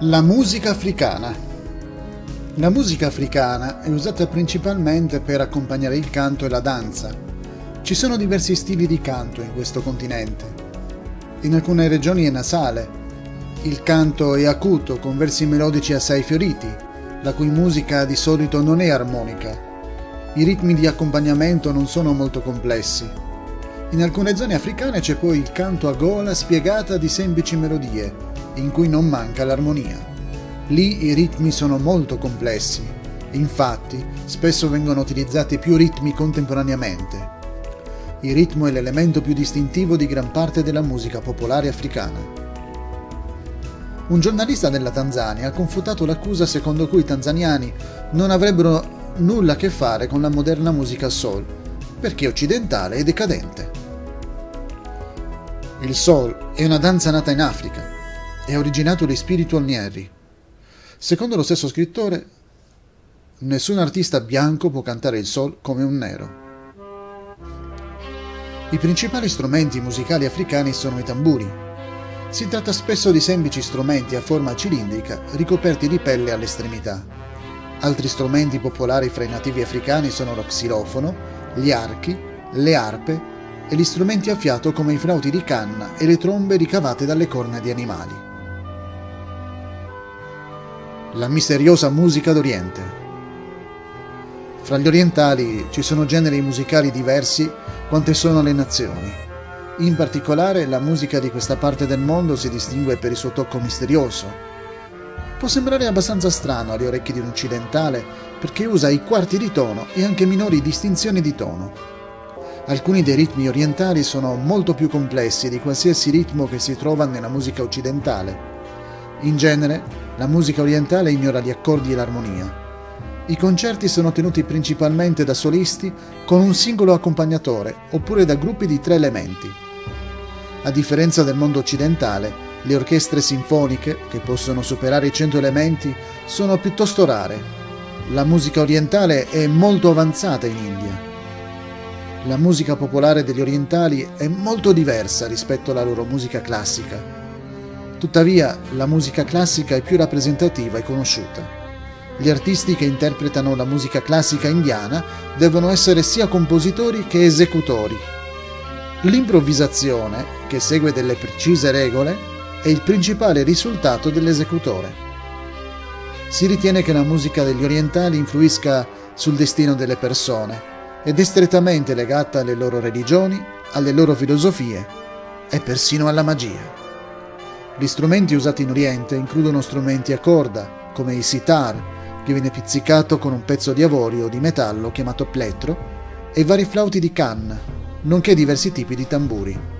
La musica africana. La musica africana è usata principalmente per accompagnare il canto e la danza. Ci sono diversi stili di canto in questo continente. In alcune regioni è nasale. Il canto è acuto, con versi melodici assai fioriti, la cui musica di solito non è armonica. I ritmi di accompagnamento non sono molto complessi. In alcune zone africane c'è poi il canto a gola spiegata di semplici melodie, in cui non manca l'armonia. Lì i ritmi sono molto complessi, infatti spesso vengono utilizzati più ritmi contemporaneamente. Il ritmo è l'elemento più distintivo di gran parte della musica popolare africana. Un giornalista della Tanzania ha confutato l'accusa secondo cui i tanzaniani non avrebbero nulla a che fare con la moderna musica soul, perché occidentale e decadente. Il soul è una danza nata in Africa, è originato di Spiritual Nieri. Secondo lo stesso scrittore, nessun artista bianco può cantare il sol come un nero. I principali strumenti musicali africani sono i tamburi. Si tratta spesso di semplici strumenti a forma cilindrica ricoperti di pelle all'estremità. Altri strumenti popolari fra i nativi africani sono lo xilofono, gli archi, le arpe e gli strumenti a fiato come i flauti di canna e le trombe ricavate dalle corna di animali la misteriosa musica d'Oriente. Fra gli orientali ci sono generi musicali diversi quante sono le nazioni. In particolare la musica di questa parte del mondo si distingue per il suo tocco misterioso. Può sembrare abbastanza strano alle orecchie di un occidentale perché usa i quarti di tono e anche minori distinzioni di tono. Alcuni dei ritmi orientali sono molto più complessi di qualsiasi ritmo che si trova nella musica occidentale. In genere, la musica orientale ignora gli accordi e l'armonia. I concerti sono tenuti principalmente da solisti con un singolo accompagnatore oppure da gruppi di tre elementi. A differenza del mondo occidentale, le orchestre sinfoniche, che possono superare i 100 elementi, sono piuttosto rare. La musica orientale è molto avanzata in India. La musica popolare degli orientali è molto diversa rispetto alla loro musica classica Tuttavia, la musica classica è più rappresentativa e conosciuta. Gli artisti che interpretano la musica classica indiana devono essere sia compositori che esecutori. L'improvvisazione, che segue delle precise regole, è il principale risultato dell'esecutore. Si ritiene che la musica degli orientali influisca sul destino delle persone ed è strettamente legata alle loro religioni, alle loro filosofie e persino alla magia. Gli strumenti usati in Oriente includono strumenti a corda, come il sitar, che viene pizzicato con un pezzo di avorio o di metallo chiamato plettro, e vari flauti di canna, nonché diversi tipi di tamburi.